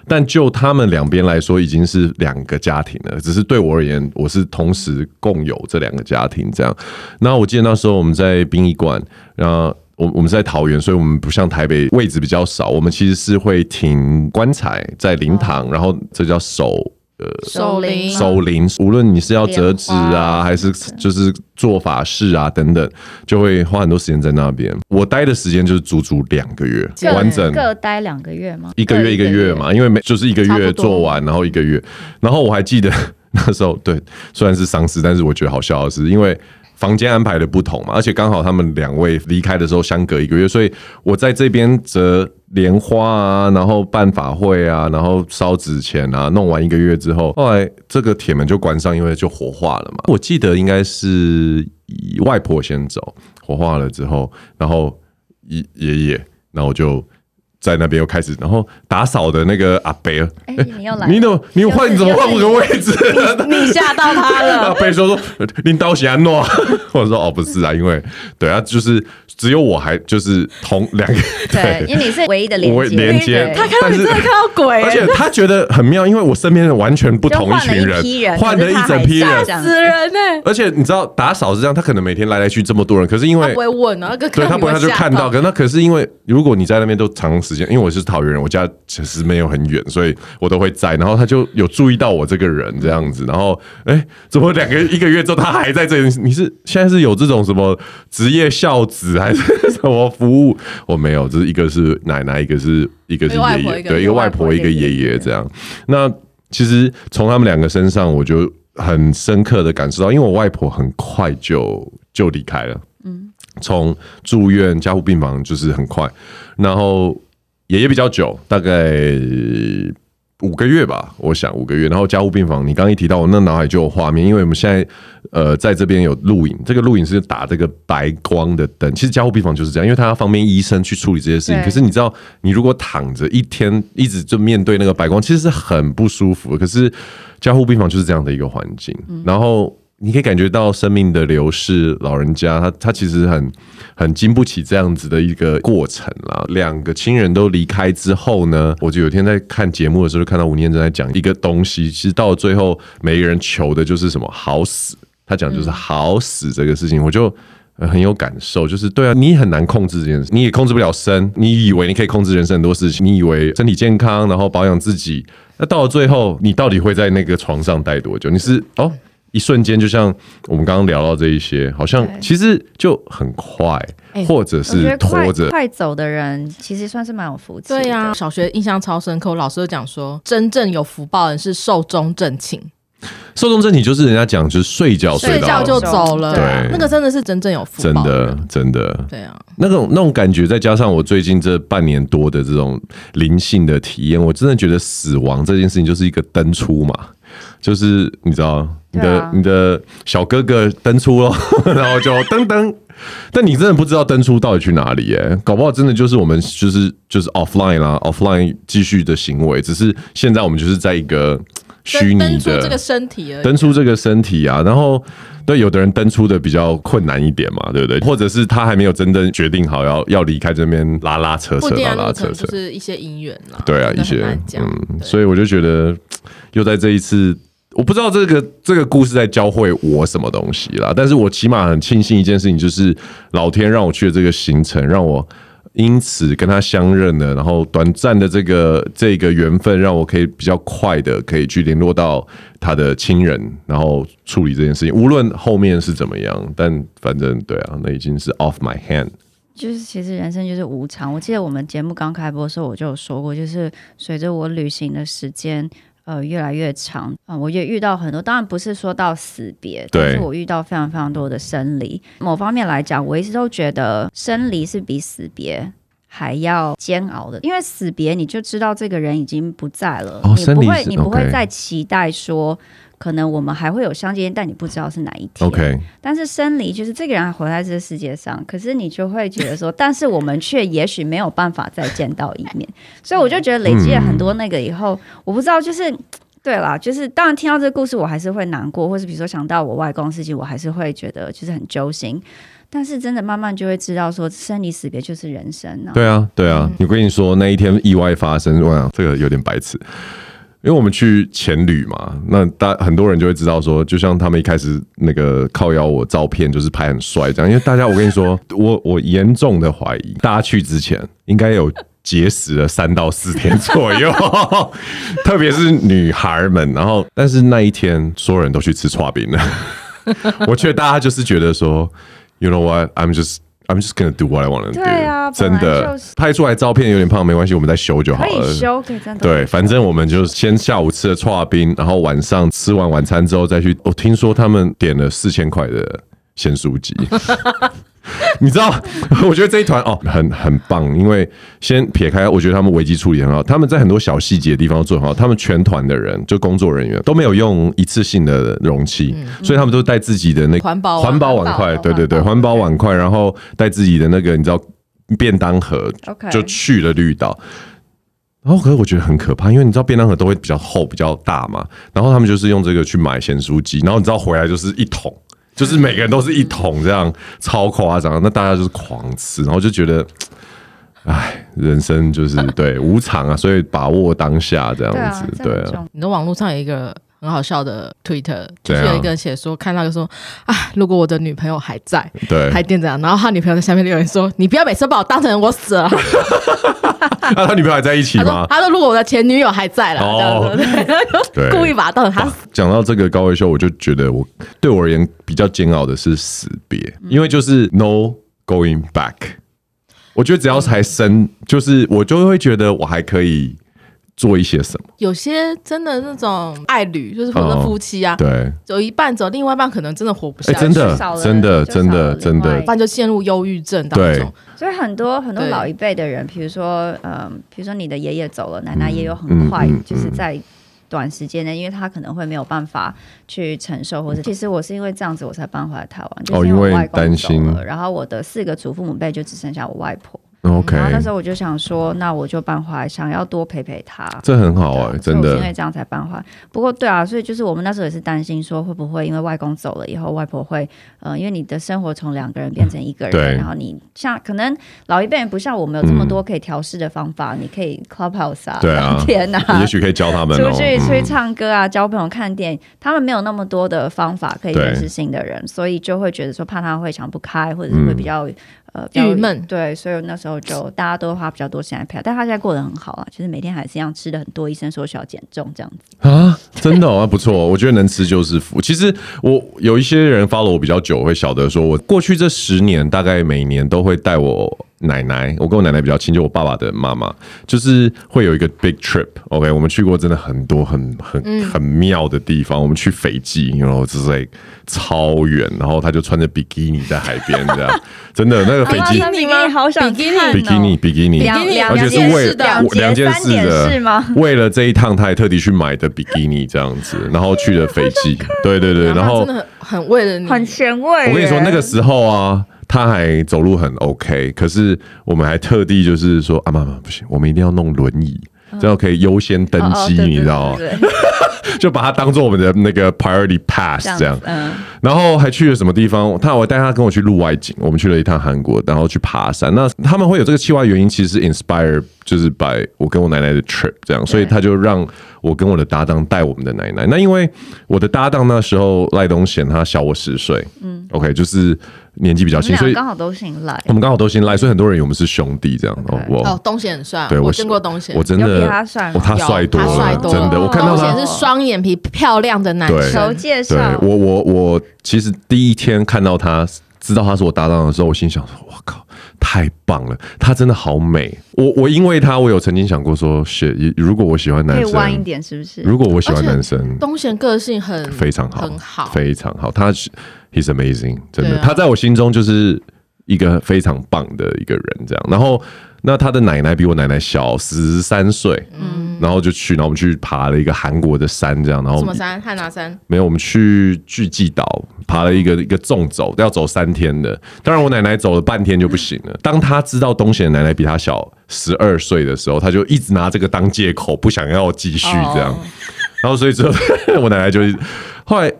但就他们两边来说，已经是两个家庭了。只是对我而言，我是同时共有这两个家庭这样。那我记得那时候我们在殡仪馆，然后我我们在桃园，所以我们不像台北位置比较少，我们其实是会停棺材在灵堂，然后这叫守。守灵，守灵，无论你是要折纸啊，还是就是做法事啊等等，就会花很多时间在那边。我待的时间就是足足两个月，完整各待两个月吗？一个月一个月嘛，因为每就是一个月做完，然后一个月。然后我还记得 <laughs> 那时候，对，虽然是丧事，但是我觉得好笑的是，因为。房间安排的不同嘛，而且刚好他们两位离开的时候相隔一个月，所以我在这边折莲花啊，然后办法会啊，然后烧纸钱啊，弄完一个月之后，后来这个铁门就关上，因为就火化了嘛。我记得应该是外婆先走，火化了之后，然后爷爷爷，然后就。在那边又开始，然后打扫的那个阿伯，哎，你又来，你怎么你换你怎么换我个位置？你吓到他了。<laughs> 阿伯说说，拎刀喜安诺，<laughs> 我说哦不是啊，因为对啊，就是只有我还就是同两个，对，因为你是唯一的连接，连接。他看到你真的看到鬼，而且他觉得很妙，因为我身边的完全不同一群人，换了一整批人，吓死人呢。而且你知道打扫是这样，他可能每天来来去这么多人，可是因为不会问啊，对他不会他就看到，可那可是因为如果你在那边都长。时间，因为我是桃园人，我家其实没有很远，所以我都会在。然后他就有注意到我这个人这样子，然后哎、欸，怎么两个一个月之后他还在这里？你是现在是有这种什么职业孝子还是什么服务？我没有，就是一个是奶奶，一个是一个是爷爷，<laughs> 对，一个外婆，一个爷爷这样。那其实从他们两个身上，我就很深刻的感受到，因为我外婆很快就就离开了，嗯，从住院加护病房就是很快。然后爷爷比较久，大概五个月吧，我想五个月。然后加护病房，你刚刚一提到，我那脑海就有画面，因为我们现在呃在这边有录影，这个录影是打这个白光的灯。其实加护病房就是这样，因为它要方便医生去处理这些事情。可是你知道，你如果躺着一天一直就面对那个白光，其实是很不舒服。可是加护病房就是这样的一个环境，然后。你可以感觉到生命的流逝，老人家他他其实很很经不起这样子的一个过程啦。两个亲人都离开之后呢，我就有天在看节目的时候，看到吴念真在讲一个东西。其实到了最后，每一个人求的就是什么？好死。他讲就是好死这个事情，我就很有感受。就是对啊，你很难控制这件事，你也控制不了生。你以为你可以控制人生很多事情，你以为身体健康，然后保养自己，那到了最后，你到底会在那个床上待多久？你是哦。一瞬间，就像我们刚刚聊到这一些，好像其实就很快，或者是拖着。快走的人，其实算是蛮有福气。对呀，小学印象超深刻，我老师就讲说，真正有福报的人是寿终正寝。寿终正寝就是人家讲，就是睡觉睡觉就走了，对，那个真的是真正有福报，真的真的，对啊，那种那种感觉，再加上我最近这半年多的这种灵性的体验，我真的觉得死亡这件事情就是一个登出嘛。就是你知道，你的、啊、你的小哥哥登出了，<laughs> 然后就登登，但你真的不知道登出到底去哪里耶？搞不好真的就是我们就是就是 offline 啦，offline 继续的行为，只是现在我们就是在一个虚拟的登出这个身体而已，登出这个身体啊。然后对有的人登出的比较困难一点嘛，对不对？或者是他还没有真正决定好要要离开这边拉拉扯扯拉拉扯扯，就是一些姻缘啦。对啊，一些嗯，所以我就觉得。又在这一次，我不知道这个这个故事在教会我什么东西啦，但是我起码很庆幸一件事情，就是老天让我去的这个行程，让我因此跟他相认了，然后短暂的这个这个缘分，让我可以比较快的可以去联络到他的亲人，然后处理这件事情。无论后面是怎么样，但反正对啊，那已经是 off my hand。就是其实人生就是无常。我记得我们节目刚开播的时候，我就有说过，就是随着我旅行的时间。呃，越来越长啊、呃！我也遇到很多，当然不是说到死别，对但是我遇到非常非常多的生离。某方面来讲，我一直都觉得生离是比死别还要煎熬的，因为死别你就知道这个人已经不在了，哦、你不会，你不会再期待说可能我们还会有相见，但你不知道是哪一天。OK，但是生离就是这个人还活在这个世界上，可是你就会觉得说，但是我们却也许没有办法再见到一面，<laughs> 所以我就觉得累积了很多那个以后，嗯、我不知道就是。对啦，就是当然听到这个故事，我还是会难过，或是比如说想到我外公的事情，我还是会觉得就是很揪心。但是真的慢慢就会知道，说生离死别就是人生啊。对啊，对啊，我跟你说那一天意外发生，哇，这个有点白痴，因为我们去潜旅嘛，那大很多人就会知道说，就像他们一开始那个靠邀我照片，就是拍很帅这样，因为大家我跟你说，<laughs> 我我严重的怀疑，大家去之前应该有。节食了三到四天左右，<laughs> 特别是女孩们。然后，但是那一天所有人都去吃剉冰了。<laughs> 我觉得大家就是觉得说，You know what? I'm just I'm just gonna do what I want to do。对啊，真的拍出来照片有点胖没关系，我们再修就好了。可以修，可以真的。对，反正我们就先下午吃了串冰，然后晚上吃完晚餐之后再去。我听说他们点了四千块的咸酥鸡。<laughs> <laughs> 你知道，<laughs> 我觉得这一团哦很很棒，因为先撇开，我觉得他们危机处理很好，他们在很多小细节的地方都做很好。他们全团的人就工作人员都没有用一次性的容器，嗯、所以他们都带自己的那个环保环保碗筷，对对对，环保碗筷，然后带自己的那个你知道便当盒，就去了绿岛。然后可是我觉得很可怕，因为你知道便当盒都会比较厚比较大嘛，然后他们就是用这个去买咸酥鸡，然后你知道回来就是一桶。就是每个人都是一桶这样，超夸张。那大家就是狂吃，然后就觉得，哎，人生就是对无常啊，所以把握当下这样子。对啊，你的网络上有一个很好笑的 Twitter，就是有一个人写说，看到就说啊，如果我的女朋友还在，对，还惦着，然后他女朋友在下面留言说，你不要每次把我当成我死了。那 <laughs> 他女朋友还在一起吗？他说：“如果我的前女友还在了，哦，<laughs> 对，故意把他当成他死。”讲到这个高维修，我就觉得我对我而言比较煎熬的是死别，因为就是 no going back。我觉得只要是还生，就是我就会觉得我还可以。做一些什么？有些真的那种爱侣，就是或者夫妻啊，对，走一半走，另外一半可能真的活不下去，真的，真的，真的，真的，一半就陷入忧郁症当中。所以很多很多老一辈的人，比如说，嗯，比如说你的爷爷走了，奶奶也有很快，就是在短时间内，因为他可能会没有办法去承受，或者其实我是因为这样子我才搬回来台湾，就是因为我外公走了，然后我的四个祖父母辈就只剩下我外婆。OK，然后那时候我就想说，那我就搬回来，想要多陪陪他。这很好啊，真的。因为这样才搬回来。不过对啊，所以就是我们那时候也是担心说，会不会因为外公走了以后，外婆会呃，因为你的生活从两个人变成一个人，对然后你像可能老一辈人不像我们有这么多可以调试的方法，嗯、你可以 Clubhouse 啊，对啊，聊天啊，也许可以教他们、哦、出去出去唱歌啊，交朋友、看电影，他们没有那么多的方法可以认识新的人，所以就会觉得说怕他会想不开，或者是会比较。嗯呃，郁闷，对，所以那时候就大家都花比较多时间陪他，但他现在过得很好啊，其实每天还是一样吃的很多，医生说需要减重这样子啊，真的啊，不错，我觉得能吃就是福。其实我有一些人 follow 我比较久，会晓得说我过去这十年大概每年都会带我。奶奶，我跟我奶奶比较亲，就我爸爸的妈妈，就是会有一个 big trip，OK，、我们去过真的很多很很很妙的地方，嗯、我们去斐济，然后就是在超远，然后他就穿着比基尼在海边这样，<laughs> 真的那个斐济，比基尼好想比基尼，比基尼比基尼，而且是为两件事的，为了这一趟他还特地去买的比基尼这样子，<laughs> 然后去了斐济，对对对，然后真的很很为了你，很前卫。我跟你说那个时候啊。他还走路很 OK，可是我们还特地就是说啊，妈妈不行，我们一定要弄轮椅，这样可以优先登机，你知道吗？就把它当做我们的那个 priority pass 这样。然后还去了什么地方？他我带他跟我去录外景，我们去了一趟韩国，然后去爬山。那他们会有这个计划原因，其实是 inspire 就是 by 我跟我奶奶的 trip 这样，所以他就让我跟我的搭档带我们的奶奶。那因为我的搭档那时候赖东贤他小我十岁，嗯，OK 就是。年纪比较轻，所以刚好都姓赖。我们刚好都姓赖，所以很多人以为我们是兄弟这样。哦，东贤很帅，对我见过东贤，我真的他帅，他帅多了，真的。我看到他是双眼皮漂亮的男生。介绍，对我我我其实第一天看到他，知道他是我搭档的时候，我心想说：我靠，太棒了！他真的好美。我我因为他，我有曾经想过说，是如果我喜欢男生，可以弯一点，是不是？如果我喜欢男生，东贤个性很非常好，很好，非常好。他是。He's amazing，真的，啊、他在我心中就是一个非常棒的一个人，这样。然后那他的奶奶比我奶奶小十三岁，嗯，然后就去，然后我们去爬了一个韩国的山，这样，然后什么山？汉拿山？没有，我们去巨济岛爬了一个一个纵走，要走三天的。当然，我奶奶走了半天就不行了。当他知道东贤奶奶比他小十二岁的时候，他就一直拿这个当借口，不想要继续这样。然后，所以之后 <laughs> 我奶奶就后来。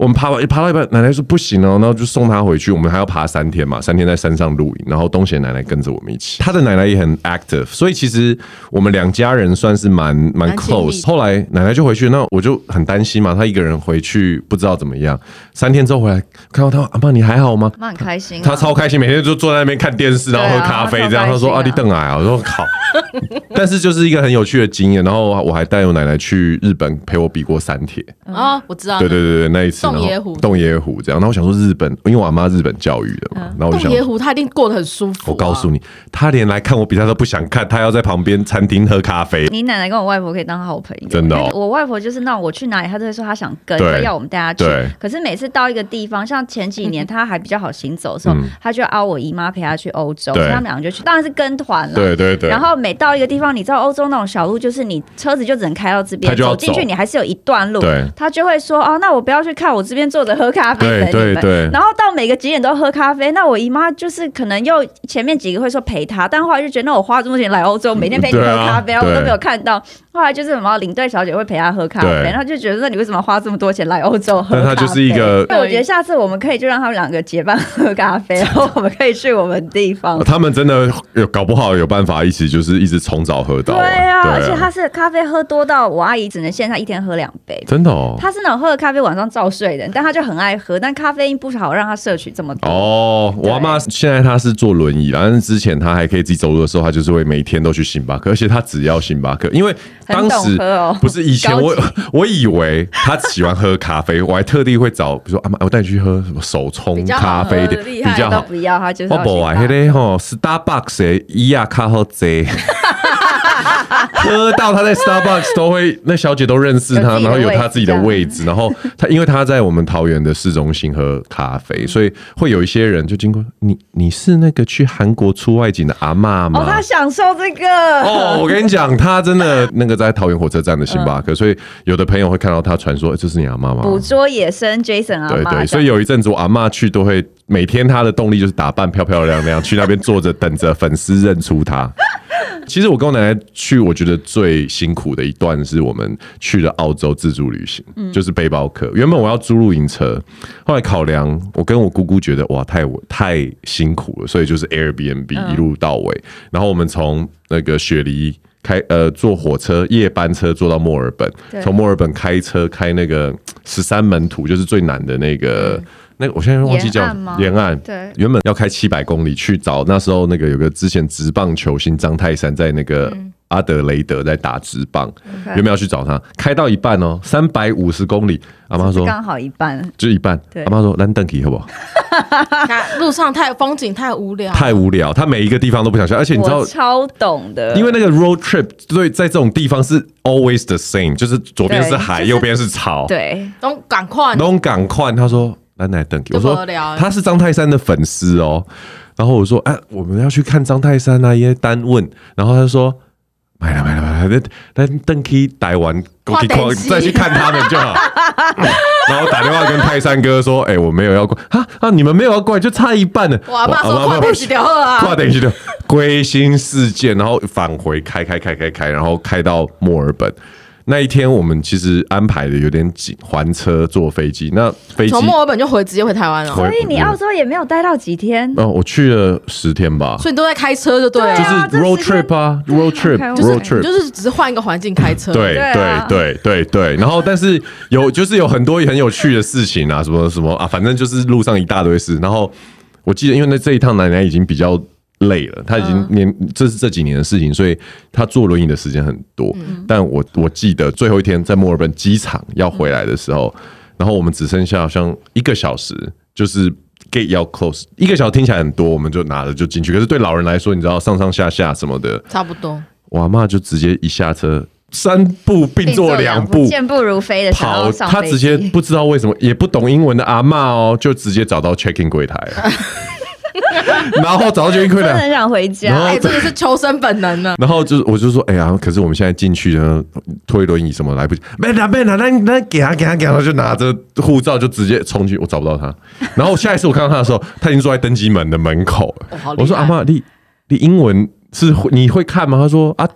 我们爬完，爬到一半，奶奶说不行哦，然后就送她回去。我们还要爬三天嘛，三天在山上露营。然后东贤奶奶跟着我们一起，他的奶奶也很 active，所以其实我们两家人算是蛮蛮 close。后来奶奶就回去，那我就很担心嘛，她一个人回去不知道怎么样。三天之后回来，看到她，阿妈你还好吗？妈很开心，她超开心，每天就坐在那边看电视，然后喝咖啡这样。她说阿弟邓矮啊，我说 <laughs> 好。但是就是一个很有趣的经验。然后我还带我奶奶去日本陪我比过三铁啊，我知道。对对对对，那一次。洞爷湖，洞爷湖这样。然后我想说日本，因为我阿妈日本教育的嘛。然后我就想，洞爷湖他一定过得很舒服。我告诉你，他连来看我比赛都不想看，他要在旁边餐厅喝咖啡。你奶奶跟我外婆可以当好朋友，真的。我外婆就是那种我去哪里，她都会说她想跟，要我们带她去。可是每次到一个地方，像前几年 <laughs> 她还比较好行走的时候，她就邀我姨妈陪她去欧洲，所以他们两个就去，当然是跟团了。对对对。然后每到一个地方，你知道欧洲那种小路，就是你车子就只能开到这边，走进去你还是有一段路。对她就会说哦，那我不要去看，我这边坐着喝咖啡。对对对，然后到每个景点都喝咖啡，那我姨妈就是可能又前面几个会说陪她，但后来就觉得那我花这么多钱来欧洲，每天陪你喝咖啡，我都没有看到。后来就是什么领队小姐会陪她喝咖啡，然后就觉得那你为什么花这么多钱来欧洲喝咖啡？她就是一个，我觉得下次我们可以就让他们两个结伴喝咖啡，<laughs> 然后我们可以去我们地方。他们真的有搞不好有办法一起就是一直从早喝到。对啊，而且他是咖啡喝多到我阿姨只能限他一天喝两杯，真的哦。他是那种喝了咖啡晚上照睡的，但他就很爱喝，但咖啡因不好让他摄取这么多。哦，我阿妈现在她是坐轮椅，但是之前她还可以自己走路的时候，她就是会每天都去星巴克，而且她只要星巴克，因为当时不是以前我我以为他喜欢喝咖啡，我还特地会找，比如说阿妈，我带你去喝什么手冲咖啡的，比较好。不要他就是。我不爱那个吼，Starbucks 的伊亚卡好济。<laughs> <laughs> 喝到他在 Starbucks 都会，那小姐都认识他，然后有他自己的位置，然后他因为他在我们桃园的市中心喝咖啡，所以会有一些人就经过你，你是那个去韩国出外景的阿嬷吗？哦，他享受这个哦，我跟你讲，他真的那个在桃园火车站的星巴克，所以有的朋友会看到他传说，这是你阿嬷吗？捕捉野生 Jason 阿嬷，对对，所以有一阵子我阿嬷去都会每天他的动力就是打扮漂漂亮亮去那边坐着等着粉丝认出他。<laughs> 其实我跟我奶奶去，我觉得最辛苦的一段是我们去了澳洲自助旅行，嗯、就是背包客。原本我要租露营车，后来考量我跟我姑姑觉得哇太太辛苦了，所以就是 Airbnb 一路到尾。嗯、然后我们从那个雪梨开呃坐火车夜班车坐到墨尔本，从墨尔本开车开那个十三门徒，就是最难的那个。嗯那个我现在忘记叫沿岸，对，原本要开七百公里去找那时候那个有个之前职棒球星张泰山在那个阿德雷德在打职棒，原本要去找他，开到一半哦，三百五十公里，阿妈说刚好一半，就一半，阿妈说兰登基好不好？<laughs> 路上太风景太无聊，太无聊，他每一个地方都不想去，而且你知道超懂的，因为那个 road trip 对，在这种地方是 always the same，就是左边是海，右边是草，对，都赶快，都赶快，他说。来来等，我。说他是张泰山的粉丝哦，然后我说哎，我们要去看张泰山啊，因为单问，然后他说买了买了买了，那那等可以待完，再去看他们就好。然后打电话跟泰山哥说，哎，我没有要过。啊啊，你们没有要过来，就差一半了。哇，妈说快点洗掉啊，快点洗掉，<laughs> 归心似箭，然后返回开开开开开，然后开到墨尔本。那一天我们其实安排的有点紧，还车坐飞机。那飞机从墨尔本就回直接回台湾了，所以你澳洲也没有待到几天。哦，我去了十天吧。所以你都在开车就对了，就是 road trip 啊，road trip，road trip，就是只是换一个环境开车。对对对对对。然后但是有就是有很多很有趣的事情啊，什么什么啊，反正就是路上一大堆事。然后我记得，因为那这一趟奶奶已经比较。累了，他已经年这是这几年的事情，所以他坐轮椅的时间很多。但我我记得最后一天在墨尔本机场要回来的时候，然后我们只剩下好像一个小时，就是 gate 要 close，一个小时听起来很多，我们就拿着就进去。可是对老人来说，你知道上上下下什么的，差不多。我阿嬷就直接一下车，三步并作两步，健步如飞的跑，他直接不知道为什么也不懂英文的阿嬷哦，就直接找到 check in 柜台。<laughs> <laughs> 然后早就已经困了，很想回家。哎，这个是求生本能呢。<laughs> 然后就是我就说，哎呀，可是我们现在进去呢，推轮椅什么来不及。没拿没拿，那那给他给他给他，就拿着护照就直接冲去，我找不到他。然后下一次我看到他的时候，他已经坐在登机门的门口。我说阿妈，你你英文是你会看吗？他说啊。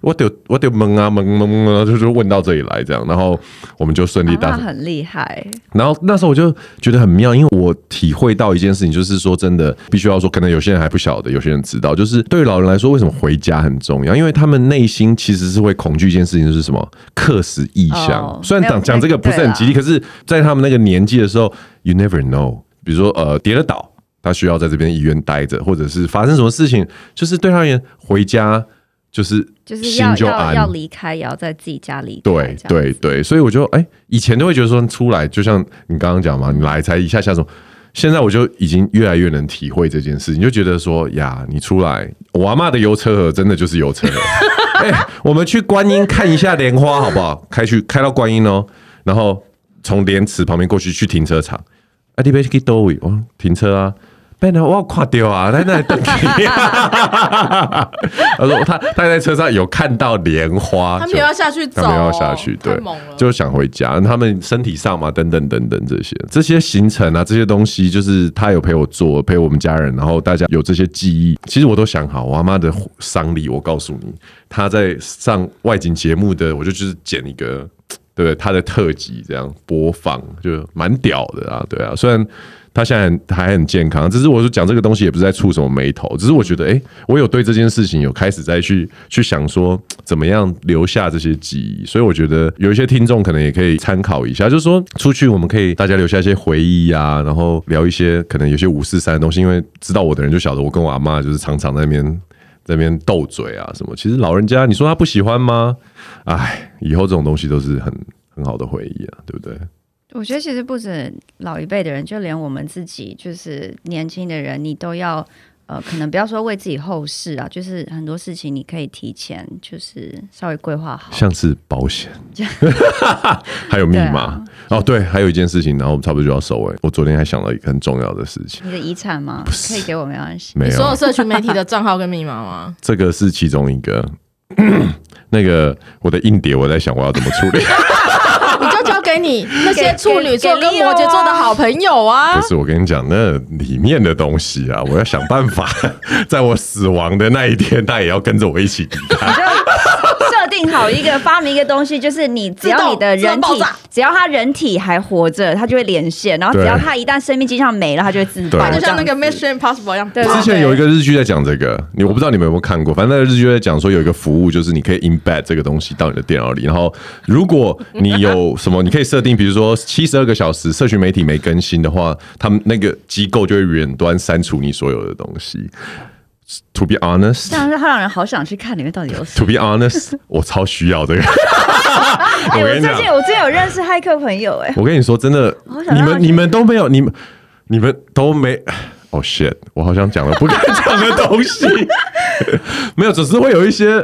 我得我得懵啊懵懵懵，就是问到这里来这样，然后我们就顺利到。他很厉害。然后那时候我就觉得很妙，因为我体会到一件事情，就是说真的，必须要说，可能有些人还不晓得，有些人知道，就是对于老人来说，为什么回家很重要？因为他们内心其实是会恐惧一件事情，就是什么客死异乡。虽然讲讲这个不是很吉利，可是在他们那个年纪的时候，you never know。比如说呃跌了倒，他需要在这边医院待着，或者是发生什么事情，就是对他而言回家。就是就是要要要离开，也要在自己家里。对对对，所以我就哎、欸，以前都会觉得说出来，就像你刚刚讲嘛，你来才一下下说，现在我就已经越来越能体会这件事，情就觉得说呀，你出来，我阿嬷的油车盒真的就是油车盒。<laughs> 哎、欸，我们去观音看一下莲花好不好？开去开到观音哦，然后从莲池旁边过去去停车场。啊，你别去多位哦，停车啊。我垮掉啊！<laughs> 在那里等你。他说他他在车上有看到莲花，他们要下去走，他们要下去，对，就想回家。他们身体上嘛，等等等等这些这些行程啊，这些东西，就是他有陪我做，陪我们家人，然后大家有这些记忆，其实我都想好。我阿妈的丧礼，我告诉你，他在上外景节目的，我就就是剪一个，对他的特辑这样播放，就蛮屌的啊，对啊，虽然。他现在还很健康，只是我说讲这个东西也不是在触什么霉头，只是我觉得，哎、我有对这件事情有开始在去去想说，怎么样留下这些记忆。所以我觉得有一些听众可能也可以参考一下，就是说出去我们可以大家留下一些回忆啊，然后聊一些可能有些五四三的东西，因为知道我的人就晓得我跟我阿妈就是常常在那边在那边斗嘴啊什么。其实老人家你说他不喜欢吗？哎，以后这种东西都是很很好的回忆啊，对不对？我觉得其实不止老一辈的人，就连我们自己，就是年轻的人，你都要呃，可能不要说为自己后事啊，就是很多事情你可以提前，就是稍微规划好，像是保险，<laughs> 还有密码、啊、哦，对，还有一件事情，然后我们差不多就要收尾。我昨天还想到一个很重要的事情，你的遗产吗？可以给我没关系，没有所有社群媒体的账号跟密码吗？这个是其中一个，<coughs> 那个我的硬碟，我在想我要怎么处理。<laughs> 给你那些处女座跟摩羯座的好朋友啊！不是我跟你讲，那里面的东西啊，我要想办法，<laughs> 在我死亡的那一天，他也要跟着我一起离开。<laughs> 设定好一个发明一个东西，就是你只要你的人体，只要他人体还活着，他就会连线，然后只要他一旦生命迹象没了，他就会自爆，就像那个 Mission Impossible 一样。对，之前有一个日剧在讲这个，你我不知道你们有没有看过，反正那个日剧在讲说有一个服务，就是你可以 embed 这个东西到你的电脑里，然后如果你有什么，你可以设定，比如说七十二个小时社群媒体没更新的话，他们那个机构就会远端删除你所有的东西。To be honest，这样让让人好想去看里面到底有什么。<laughs> To be honest，我超需要这个。<laughs> 我最近我最近有认识骇客朋友哎。我跟你说，真的，你们你们都没有，你们你们都没。Oh shit！我好像讲了不该讲的东西。<laughs> 没有，只是会有一些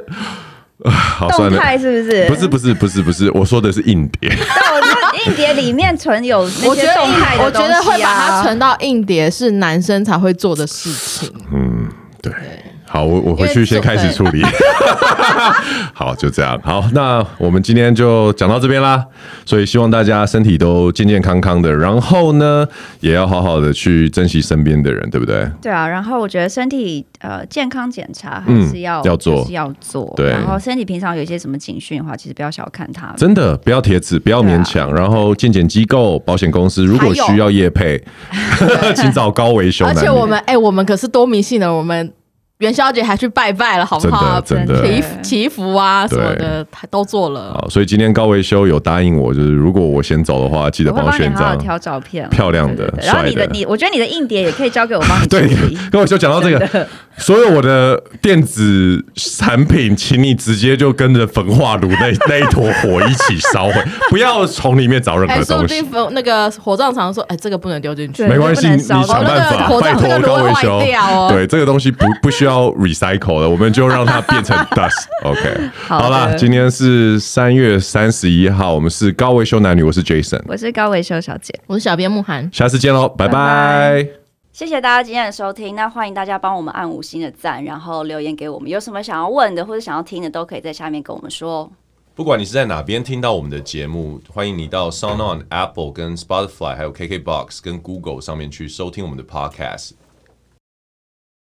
啊，好算了，动态是不是？不是不是不是不是，我说的是硬碟。但我觉得硬碟里面存有那些动态的东西啊。我觉得会把它存到硬碟是男生才会做的事情。嗯。对，好，我我回去先开始处理。<laughs> <laughs> 好，就这样。好，那我们今天就讲到这边啦。所以希望大家身体都健健康康的，然后呢，也要好好的去珍惜身边的人，对不对？对啊。然后我觉得身体呃健康检查还是要、嗯、要做，是要做。对。然后身体平常有一些什么警讯的话，其实不要小看它。真的，不要铁齿，不要勉强。啊、然后健检机构、保险公司如果需要业配，<laughs> 请找高维修。而且我们哎、欸，我们可是多迷信的，我们。元宵节还去拜拜了，好不好？真的，祈祈福啊什么的，都做了。好，所以今天高维修有答应我，就是如果我先走的话，记得帮我选张挑照片，漂亮的。然后你的你，我觉得你的硬碟也可以交给我帮你。<laughs> 对，高维修讲到这个，所有我的电子产品，请你直接就跟着焚化炉那 <laughs> 那一坨火一起烧毁，不要从里面找任何东西。那个火葬场说，哎，这个不能丢进去，没关系，你想办法，拜托高维修。对，这个东西不不需要。要 recycle 的，我们就让它变成 <laughs> dust。OK，好啦，今天是三月三十一号，我们是高维修男女，我是 Jason，我是高维修小姐，我是小编慕涵，下次见喽，拜拜。拜拜。谢谢大家今天的收听，那欢迎大家帮我们按五星的赞，然后留言给我们，有什么想要问的或者想要听的，都可以在下面跟我们说。不管你是在哪边听到我们的节目，欢迎你到 SoundOn、Apple、跟 Spotify、还有 KKBox、跟 Google 上面去收听我们的 Podcast。